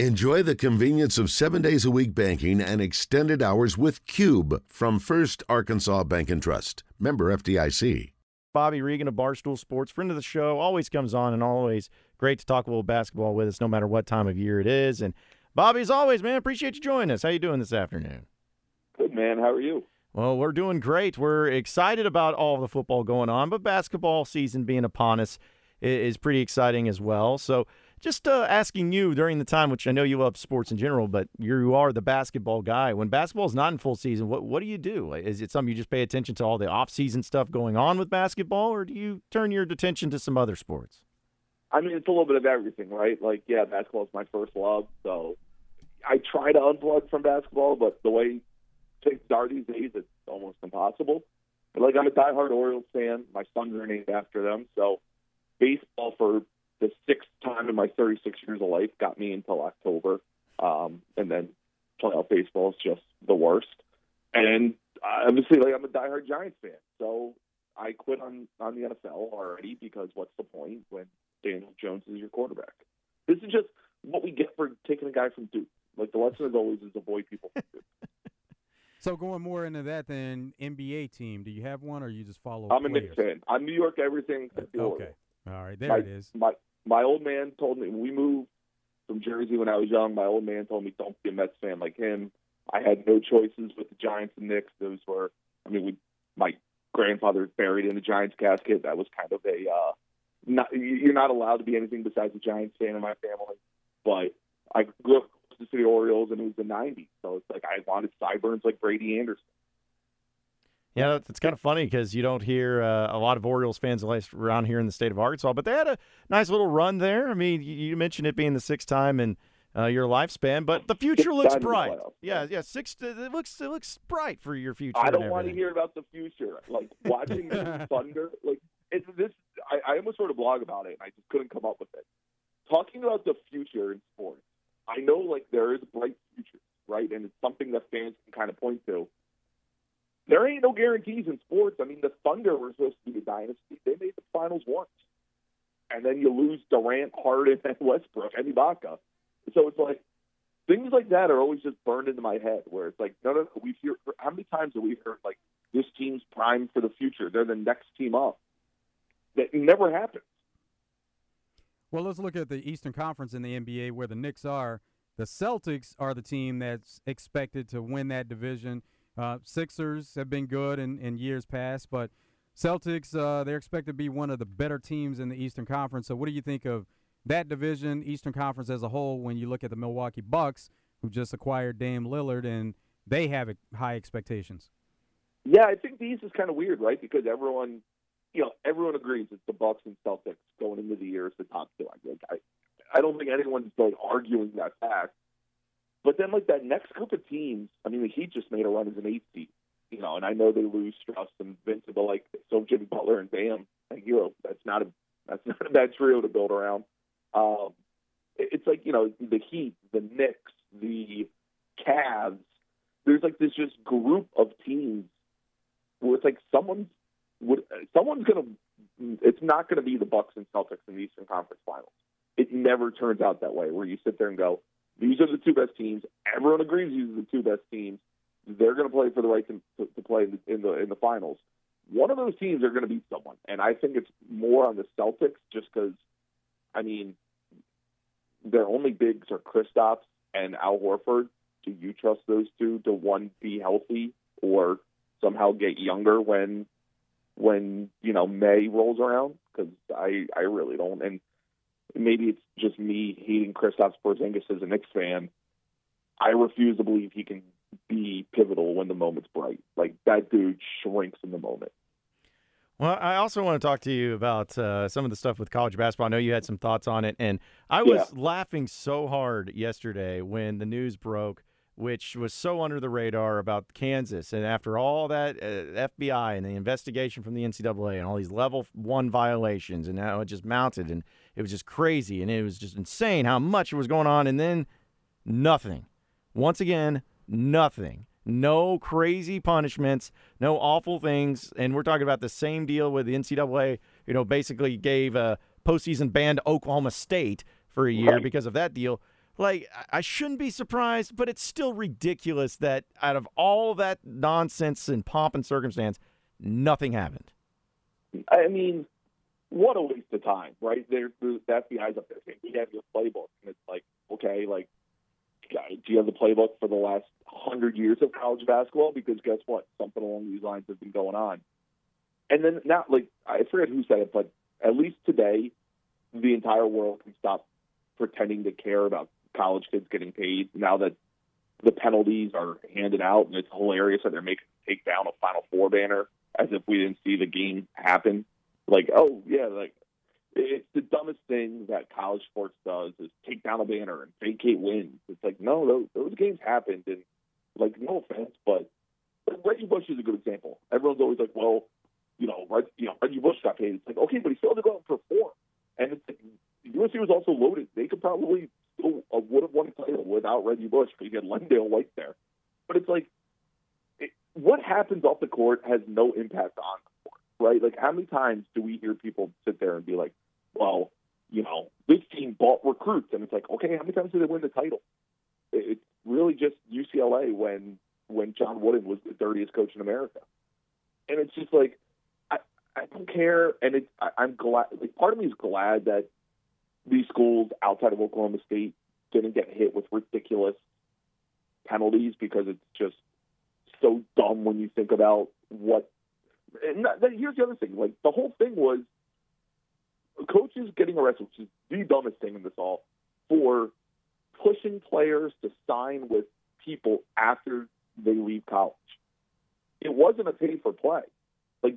Enjoy the convenience of seven days a week banking and extended hours with Cube from First Arkansas Bank and Trust. Member FDIC. Bobby Reagan of Barstool Sports, friend of the show, always comes on and always great to talk a little basketball with us, no matter what time of year it is. And Bobby, as always, man, appreciate you joining us. How you doing this afternoon? Good man. How are you? Well, we're doing great. We're excited about all the football going on, but basketball season being upon us is pretty exciting as well. So just uh, asking you during the time, which I know you love sports in general, but you are the basketball guy. When basketball is not in full season, what what do you do? Is it something you just pay attention to all the off season stuff going on with basketball, or do you turn your attention to some other sports? I mean, it's a little bit of everything, right? Like, yeah, basketball is my first love, so I try to unplug from basketball, but the way things are these days, it's almost impossible. But like, I'm a diehard Orioles fan. My sons are named after them, so baseball for the sixth time in my 36 years of life got me until October, um, and then playoff baseball is just the worst. And obviously, like I'm a diehard Giants fan, so I quit on on the NFL already because what's the point when Daniel Jones is your quarterback? This is just what we get for taking a guy from Duke. Like the lesson is always is avoid people from Duke. So going more into that than NBA team, do you have one or you just follow? I'm a? Knicks fan. I'm New York everything. Okay. All right, there my, it is. My my old man told me we moved from Jersey when I was young. My old man told me don't be a Mets fan like him. I had no choices with the Giants and Knicks. Those were, I mean, we my grandfather buried in the Giants casket. That was kind of a uh, not you're not allowed to be anything besides a Giants fan in my family. But I grew up to the Orioles, and it was the '90s, so it's like I wanted sideburns like Brady Anderson. Yeah, it's kind of funny because you don't hear uh, a lot of Orioles fans around here in the state of Arkansas, but they had a nice little run there. I mean, you mentioned it being the sixth time in uh, your lifespan, but the future Six looks times in the bright. Yeah, yeah, six. It looks it looks bright for your future. I don't want to hear about the future. Like watching the Thunder, like it's this. I, I almost wrote a blog about it, and I just couldn't come up with it. Talking about the future in sports, I know like there is a bright future, right? And it's something that fans can kind of point to. There ain't no guarantees in sports. I mean, the Thunder were supposed to be the dynasty. They made the finals once, and then you lose Durant, Harden, and Westbrook, and Ibaka. So it's like things like that are always just burned into my head. Where it's like, no, no, no. We've heard how many times have we heard like this team's primed for the future? They're the next team up. That never happens. Well, let's look at the Eastern Conference in the NBA where the Knicks are. The Celtics are the team that's expected to win that division. Uh, Sixers have been good in, in years past, but Celtics, uh, they're expected to be one of the better teams in the Eastern Conference. So, what do you think of that division, Eastern Conference as a whole, when you look at the Milwaukee Bucks, who just acquired Dame Lillard, and they have high expectations? Yeah, I think the East is kind of weird, right? Because everyone, you know, everyone agrees it's the Bucks and Celtics going into the year as the top two. I I, I don't think anyone's like arguing that fact. But then, like that next group of teams, I mean, the Heat just made a run as an eight seed, you know, and I know they lose Strus and Vince, but like so Jimmy Butler and Bam, you know, that's not a that's not a bad trio to build around. Um, it- it's like you know the Heat, the Knicks, the Cavs. There's like this just group of teams where it's like someone's would someone's gonna. It's not going to be the Bucks and Celtics in the Eastern Conference Finals. It never turns out that way. Where you sit there and go, these are the two best teams. Everyone agrees these are the two best teams. They're going to play for the right to, to, to play in the, in the in the finals. One of those teams are going to beat someone, and I think it's more on the Celtics just because, I mean, their only bigs are Kristaps and Al Horford. Do you trust those two to one be healthy or somehow get younger when when you know May rolls around? Because I I really don't. And maybe it's just me hating Kristaps Porzingis as a Knicks fan. I refuse to believe he can be pivotal when the moment's bright. Like that dude shrinks in the moment. Well, I also want to talk to you about uh, some of the stuff with college basketball. I know you had some thoughts on it, and I was laughing so hard yesterday when the news broke, which was so under the radar about Kansas. And after all that uh, FBI and the investigation from the NCAA and all these level one violations, and how it just mounted, and it was just crazy, and it was just insane how much was going on, and then nothing. Once again, nothing. No crazy punishments, no awful things. And we're talking about the same deal with the NCAA, you know, basically gave a postseason ban to Oklahoma State for a year because of that deal. like I shouldn't be surprised, but it's still ridiculous that out of all that nonsense and pomp and circumstance, nothing happened. I mean, what a waste of time, right? There, the FBI's up there saying we have your playbook, and it's like, okay, like, do you have the playbook for the last hundred years of college basketball? Because guess what, something along these lines has been going on. And then now, like, I forget who said it, but at least today, the entire world can stop pretending to care about college kids getting paid now that the penalties are handed out, and it's hilarious that they're making take down a Final Four banner as if we didn't see the game happen. Like, oh yeah, like it's the dumbest thing that college sports does is take down a banner and vacate wins. It's like no, those, those games happened, and like no offense, but, Reggie Bush is a good example. Everyone's always like, well, you know, you know, Reggie Bush got paid. It's like okay, but he still had to go out and perform, and it's like USC was also loaded. They could probably still uh, would have won a title without Reggie Bush because you had LenDale White there. But it's like it, what happens off the court has no impact on right? Like how many times do we hear people sit there and be like, "Well, you know, this team bought recruits," and it's like, okay, how many times did they win the title? It's really just UCLA when when John Wooden was the dirtiest coach in America, and it's just like I I don't care, and it, I, I'm glad. Like part of me is glad that these schools outside of Oklahoma State didn't get hit with ridiculous penalties because it's just so dumb when you think about what. And that, here's the other thing: like the whole thing was coaches getting arrested, which is the dumbest thing in this all, for pushing players to sign with people after they leave college. It wasn't a pay for play. Like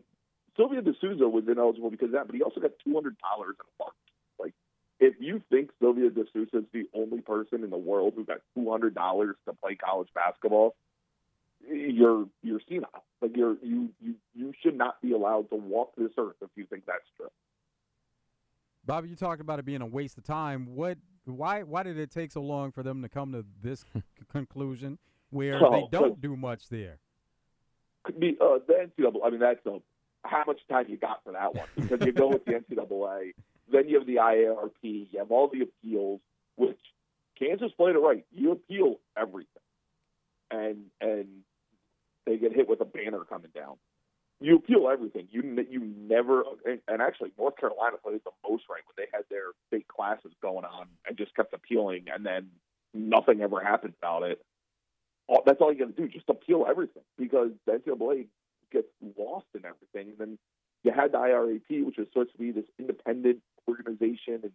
Silvio De Sousa was ineligible because of that, but he also got two hundred dollars in a month if you think Silvio De Sousa is the only person in the world who got two hundred dollars to play college basketball, you're you're senile. Like you're you you you should not be allowed to walk this earth if you think that's true. Bobby, you talk about it being a waste of time. What? Why? Why did it take so long for them to come to this conclusion where oh, they don't do much there? Could be uh, the NCAA. I mean, that's a, how much time you got for that one because you go with the NCAA then you have the IARP. You have all the appeals, which Kansas played it right. You appeal everything, and and they get hit with a banner coming down. You appeal everything. You you never and, actually North Carolina played the most right when they had their big classes going on and just kept appealing, and then nothing ever happened about it. All, that's all you got to do, just appeal everything because the NCAA gets lost in everything. And then you had the IRAP, which was supposed to be this independent organization, and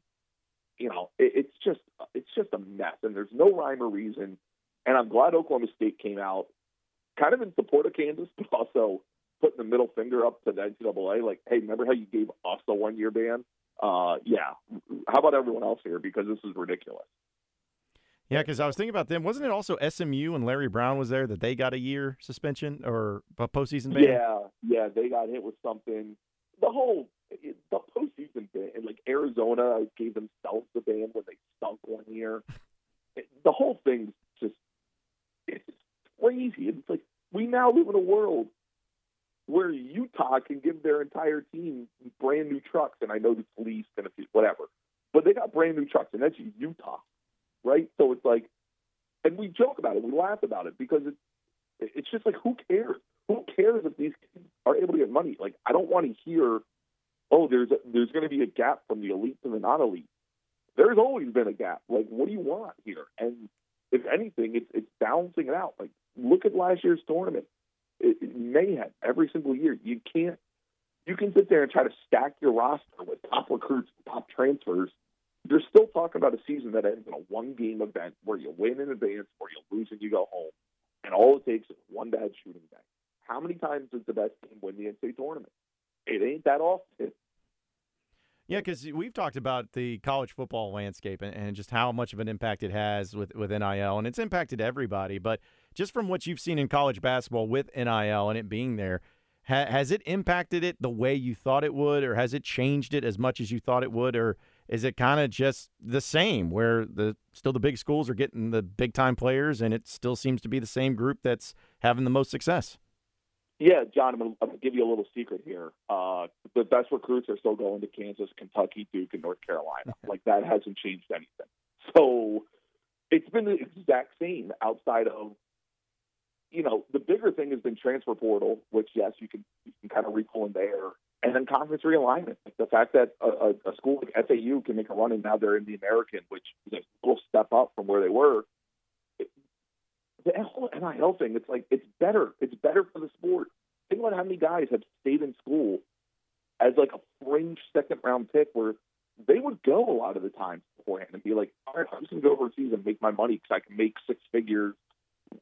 you know, it, it's just it's just a mess, and there's no rhyme or reason. And I'm glad Oklahoma State came out, kind of in support of Kansas, but also putting the middle finger up to the NCAA, like, hey, remember how you gave us a one year ban? Uh, yeah. How about everyone else here? Because this is ridiculous. Yeah, because I was thinking about them. Wasn't it also SMU and Larry Brown was there that they got a year suspension or a postseason ban? Yeah, yeah, they got hit with something. The whole the postseason ban, and like Arizona gave themselves the ban when they stunk one year. the whole thing's just it's crazy. It's like we now live in a world where Utah can give their entire team brand new trucks, and I know leased and if whatever, but they got brand new trucks, and that's Utah right? So it's like, and we joke about it, we laugh about it because it's it's just like who cares? Who cares if these kids are able to get money? Like I don't want to hear, oh, there's a, there's going to be a gap from the elite to the non-elite. There's always been a gap. Like what do you want here? And if anything, it's it's balancing it out. Like look at last year's tournament. It, it every single year. You can't. You can sit there and try to stack your roster with top recruits, top transfers, you're still talking about a season that ends in a one game event where you win in advance or you lose and you go home. And all it takes is one bad shooting day. How many times does the best team win the NCAA tournament? It ain't that often. Yeah, because we've talked about the college football landscape and, and, just how much of an impact it has with, with NIL, and it's impacted everybody. But just from what you've seen in college basketball with NIL and it being there, ha- has it impacted it the way you thought it would, or has it changed it as much as you thought it would, or is it kind of just the same where the still the big schools are getting the big time players and it still seems to be the same group that's having the most success? Yeah, John, I'm going to give you a little secret here. Uh, the best recruits are still going to Kansas, Kentucky, Duke, and North Carolina. like that hasn't changed anything. So it's been the exact same outside of you know, the bigger thing has been transfer portal, which yes, you can you can kind of recall in there, and then conference realignment. Like the fact that a, a, school like FAU can make a run and now they're in the American, which is a little step up from where they were. It, the whole NIL thing, it's like it's better. It's better for the sport. Think about how many guys have stayed in school as like a fringe second round pick, where they would go a lot of the times beforehand and be like, "All right, I'm just gonna go overseas and make my money because I can make six figures."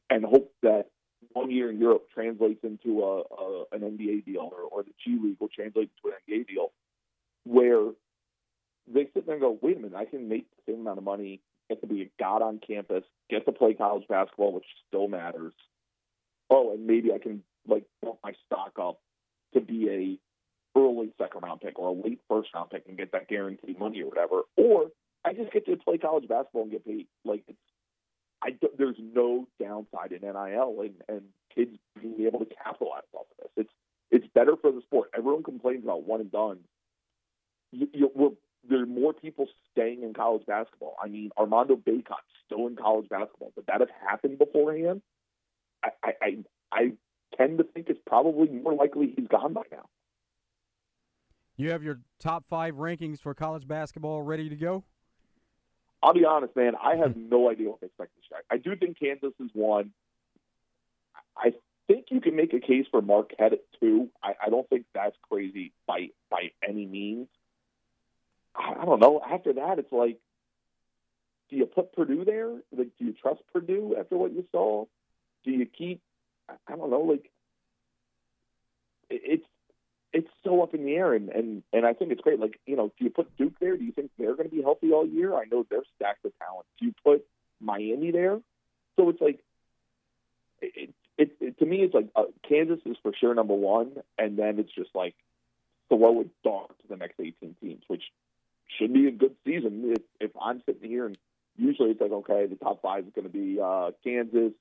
and hope that one year in Europe translates into a, a an NBA deal, or, or the G League will translate into an NBA deal, where they sit there and go, "Wait a minute, I can make the same amount of money, get to be a god on campus, get to play college basketball, which still matters. Oh, and maybe I can like bump my stock up to be a early second round pick or a late first round pick and get that guaranteed money or whatever, or I just get to play college basketball and get paid. Like it's I there's no downside in NIL and, and kids being able to capitalize off of this. It's it's better for the sport. Everyone complains about one and done. You, you, we're, there are more people staying in college basketball. I mean, Armando Bacot's still in college basketball. But that have happened beforehand? I, I, I, I tend to think it's probably more likely he's gone by now. You have your top five rankings for college basketball ready to go? I'll be honest, man. I have mm-hmm. no idea what to expect this year. I do think Kansas is one. I think you can make a case for Marquette at two. I, I don't think that's crazy by by any means. I, I don't know. After that, it's like, do you put Purdue there? Like, do you trust Purdue after what you saw? Do you keep? I don't know. Like, it, it's it's so up in the air, and, and and I think it's great. Like you know, do you put Duke there? Do you think they're going to be healthy all year? I know they're stacked with talent. Do you put Miami there? So it's like, it, it, it to me, it's like uh, Kansas is for sure number one, and then it's just like throw a dart to the next 18 teams, which should be a good season. If, if I'm sitting here and usually it's like, okay, the top five is going to be uh, Kansas,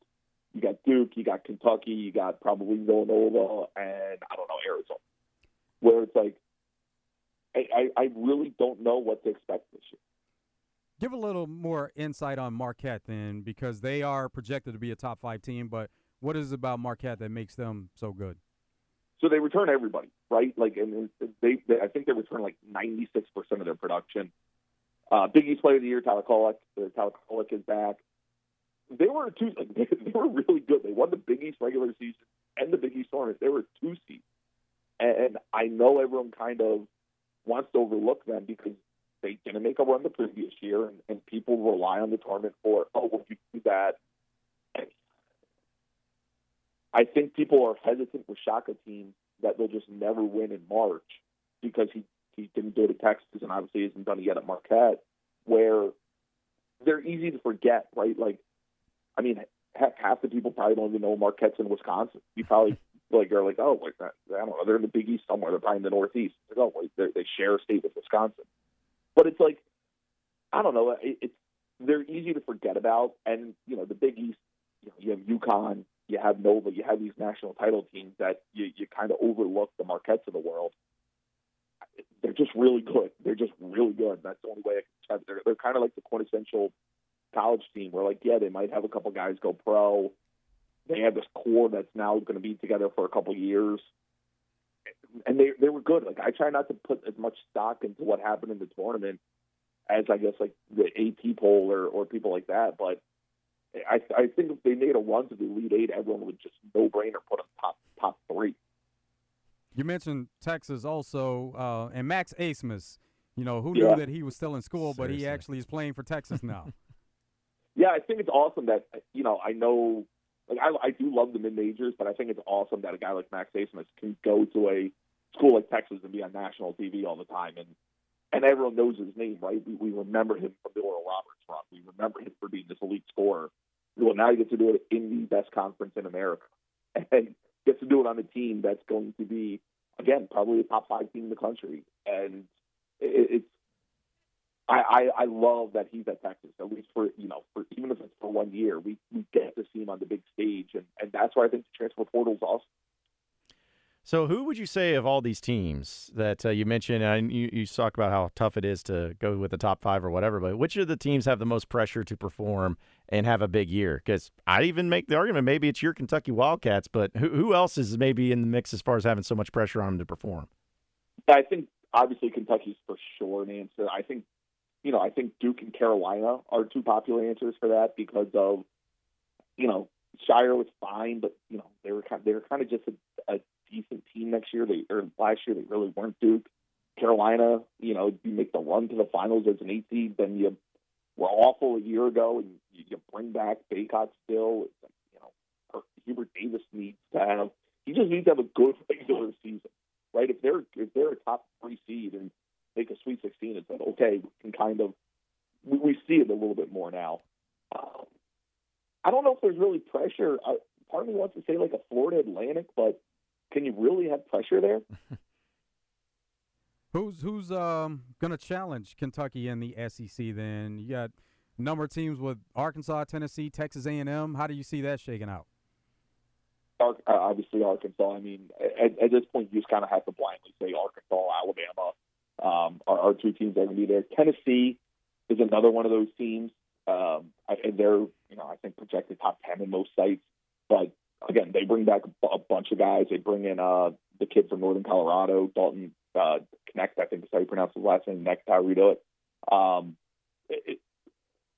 you got Duke, you got Kentucky, you got probably Villanova, and I don't know Arizona where it's like, I, I, I really don't know what to expect this year. Give a little more insight on Marquette then, because they are projected to be a top five team. But what is it about Marquette that makes them so good? So they return everybody, right? Like, and they, they I think they return like ninety six percent of their production. Uh, Big East Player of the Year, Tyler Kolek. Tyler Kolek is back. They were two. Like, they, they were really good. They won the Big East regular season and the Big East tournament. They were two seeds. And I know everyone kind of wants to overlook them because they didn't make a run the previous year, and, and people rely on the tournament for, oh, well, you do that. And I think people are hesitant with Shaka teams that they'll just never win in March because he, he didn't go to Texas and obviously isn't done yet at Marquette, where they're easy to forget, right? Like, I mean, heck, half the people probably don't even know Marquette's in Wisconsin. You probably like are like, oh, like that. I don't know. They're in the Big East somewhere. They're probably in the Northeast. Like, oh, wait, they share a state with Wisconsin. But it's like, I don't know. It, it's they're easy to forget about, and you know, the Big East. You, know, you have UConn, you have Nova, you have these national title teams that you, you kind of overlook the Marquettes of the world. They're just really good. They're just really good. That's the only way I can describe. They're, they're kind of like the quintessential college team where, like, yeah, they might have a couple guys go pro they have this core that's now going to be together for a couple years, and they they were good. Like I try not to put as much stock into what happened in the tournament as I guess like the AP poll or or people like that, but. I, I think if they made a run to the Elite Eight, everyone would just no brainer put them top top three. You mentioned Texas also, uh, and Max Abmas. You know, who yeah. knew that he was still in school, Seriously. but he actually is playing for Texas now. yeah, I think it's awesome that you know I know like I, I do love the mid majors, but I think it's awesome that a guy like Max Abmas can go to a school like Texas and be on national TV all the time, and and everyone knows his name, right? We, we remember him from the Oral Roberts run. We remember him for being this elite scorer. Well, now he gets to do it in the best conference in America, and gets to do it on a team that's going to be again probably a top five team in the country, and it, it's I, I, I love that he's at Texas, at least for you know, for even if it's for one year, we, we get to see him on the big stage, and, and that's why I think the transfer portal is awesome. So, who would you say of all these teams that uh, you mentioned? And you, you talk about how tough it is to go with the top five or whatever, but which of the teams have the most pressure to perform and have a big year? Because I even make the argument maybe it's your Kentucky Wildcats, but who, who else is maybe in the mix as far as having so much pressure on them to perform? I think obviously Kentucky's for sure an answer. I think you know I think Duke and Carolina are two popular answers for that because of you know Scheyer was fine, but you know they were kind they were kind of just a, a decent team next year. They or last year they really weren't Duke. Carolina, you know, you make the run to the finals as an eight seed, then you were awful a year ago, and you, you bring back Bacot still. You know, Hubert Davis needs to have he just needs to have a good regular season, right? If they're if they're a top three seed and make a Sweet 16, it's okay, we can kind of we, we see it a little bit more now. Um, I don't know if there's really pressure. Uh, part of me wants to say like a Florida Atlantic, but can you really have pressure there? who's who's um going to challenge Kentucky in the SEC? Then you got a number of teams with Arkansas, Tennessee, Texas A&M. How do you see that shaking out? Uh, obviously, Arkansas. I mean, at, at this point, you just kind of have to blindly say Arkansas, Alabama um, are, are two teams that to be there. Tennessee is another one of those teams. Um, and they're, you know, I think projected top ten in most sites. But again, they bring back a bunch of guys. They bring in uh, the kid from Northern Colorado, Dalton uh, Knecht, I think is how you pronounce his last name, how we do it. It.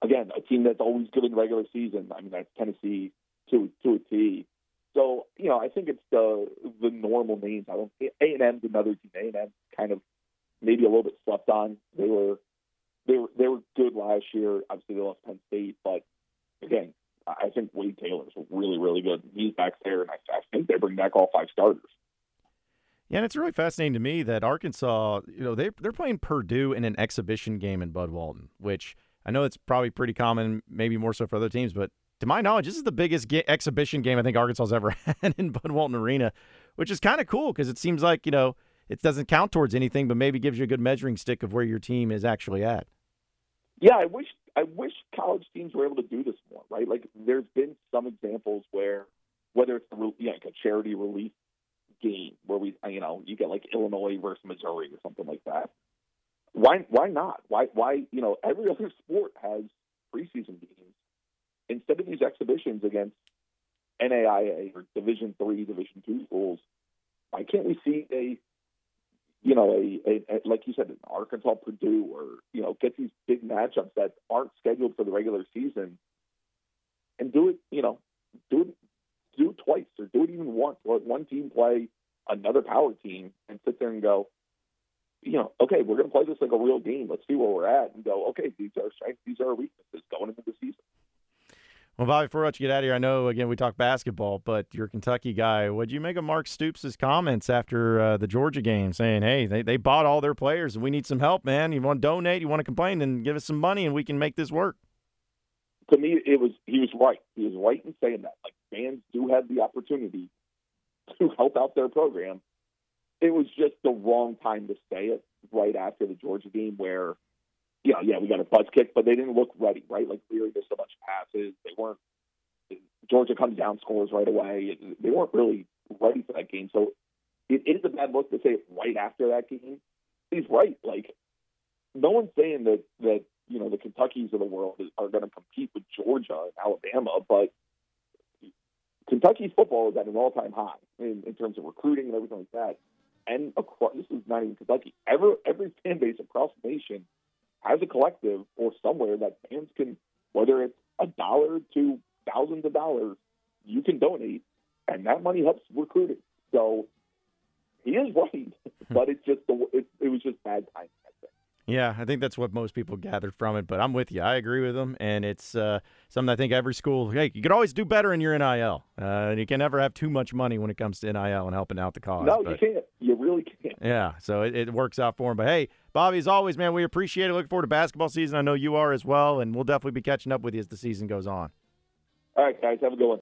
Again, a team that's always good in regular season. I mean, that's Tennessee to to a T. So you know, I think it's the the normal names. I don't. A and M's another team. A and M kind of maybe a little bit slept on. They were they were they were good last year. Obviously, they lost Penn State, but again, I think Wade Taylor's really, really good. He's back there, and I, I think they bring back all five starters. Yeah, and it's really fascinating to me that Arkansas, you know, they they're playing Purdue in an exhibition game in Bud Walton, which I know it's probably pretty common, maybe more so for other teams, but to my knowledge, this is the biggest ga- exhibition game I think Arkansas's ever had in Bud Walton Arena, which is kind of cool because it seems like you know it doesn't count towards anything, but maybe gives you a good measuring stick of where your team is actually at. Yeah, I wish I wish college teams were able to do this more, right? Like there's been some examples where whether it's the yeah, like a charity relief game where we you know you get like Illinois versus Missouri or something like that. Why why not? Why why you know every other sport has preseason games instead of these exhibitions against NAIA or Division three, Division two schools. Why can't we see a you know, a, a, a, like you said, an Arkansas Purdue, or you know, get these big matchups that aren't scheduled for the regular season, and do it. You know, do it, do it twice, or do it even once. Let one team play another power team, and sit there and go, you know, okay, we're going to play this like a real game. Let's see where we're at, and go, okay, these are strengths, these are our weaknesses going into the season. Well, Bobby, before I let you get out of here, I know again we talk basketball, but you're a Kentucky guy. What'd you make of Mark Stoops' comments after uh, the Georgia game, saying, "Hey, they, they bought all their players, and we need some help, man. You want to donate, you want to complain, then give us some money, and we can make this work." To me, it was he was right. He was right in saying that. Like fans do have the opportunity to help out their program. It was just the wrong time to say it right after the Georgia game, where yeah, yeah, we got a buzz kick, but they didn't look ready, right? Like Leary missed a bunch of passes. They weren't. Georgia comes down, scores right away. They weren't really ready for that game. So it, is a bad look to say it right after that game. He's right. Like no one's saying that that you know the Kentuckys of the world are going to compete with Georgia and Alabama, but Kentucky's football is at an all-time high in, in terms of recruiting and everything like that. And across, this is not even Kentucky. Every every fan base across the nation as a collective or somewhere that fans can, whether it's a dollar to thousands of dollars, you can donate, and that money helps recruiting. So he is right, but it's just the it, it was just bad timing. Yeah, I think that's what most people gathered from it. But I'm with you. I agree with them, and it's uh, something I think every school. Hey, you could always do better in your NIL. Uh, you can never have too much money when it comes to NIL and helping out the cause. No, but, you can't. You really can't. Yeah, so it, it works out for him. But hey, Bobby, as always, man, we appreciate it. Looking forward to basketball season. I know you are as well, and we'll definitely be catching up with you as the season goes on. All right, guys, have a good one.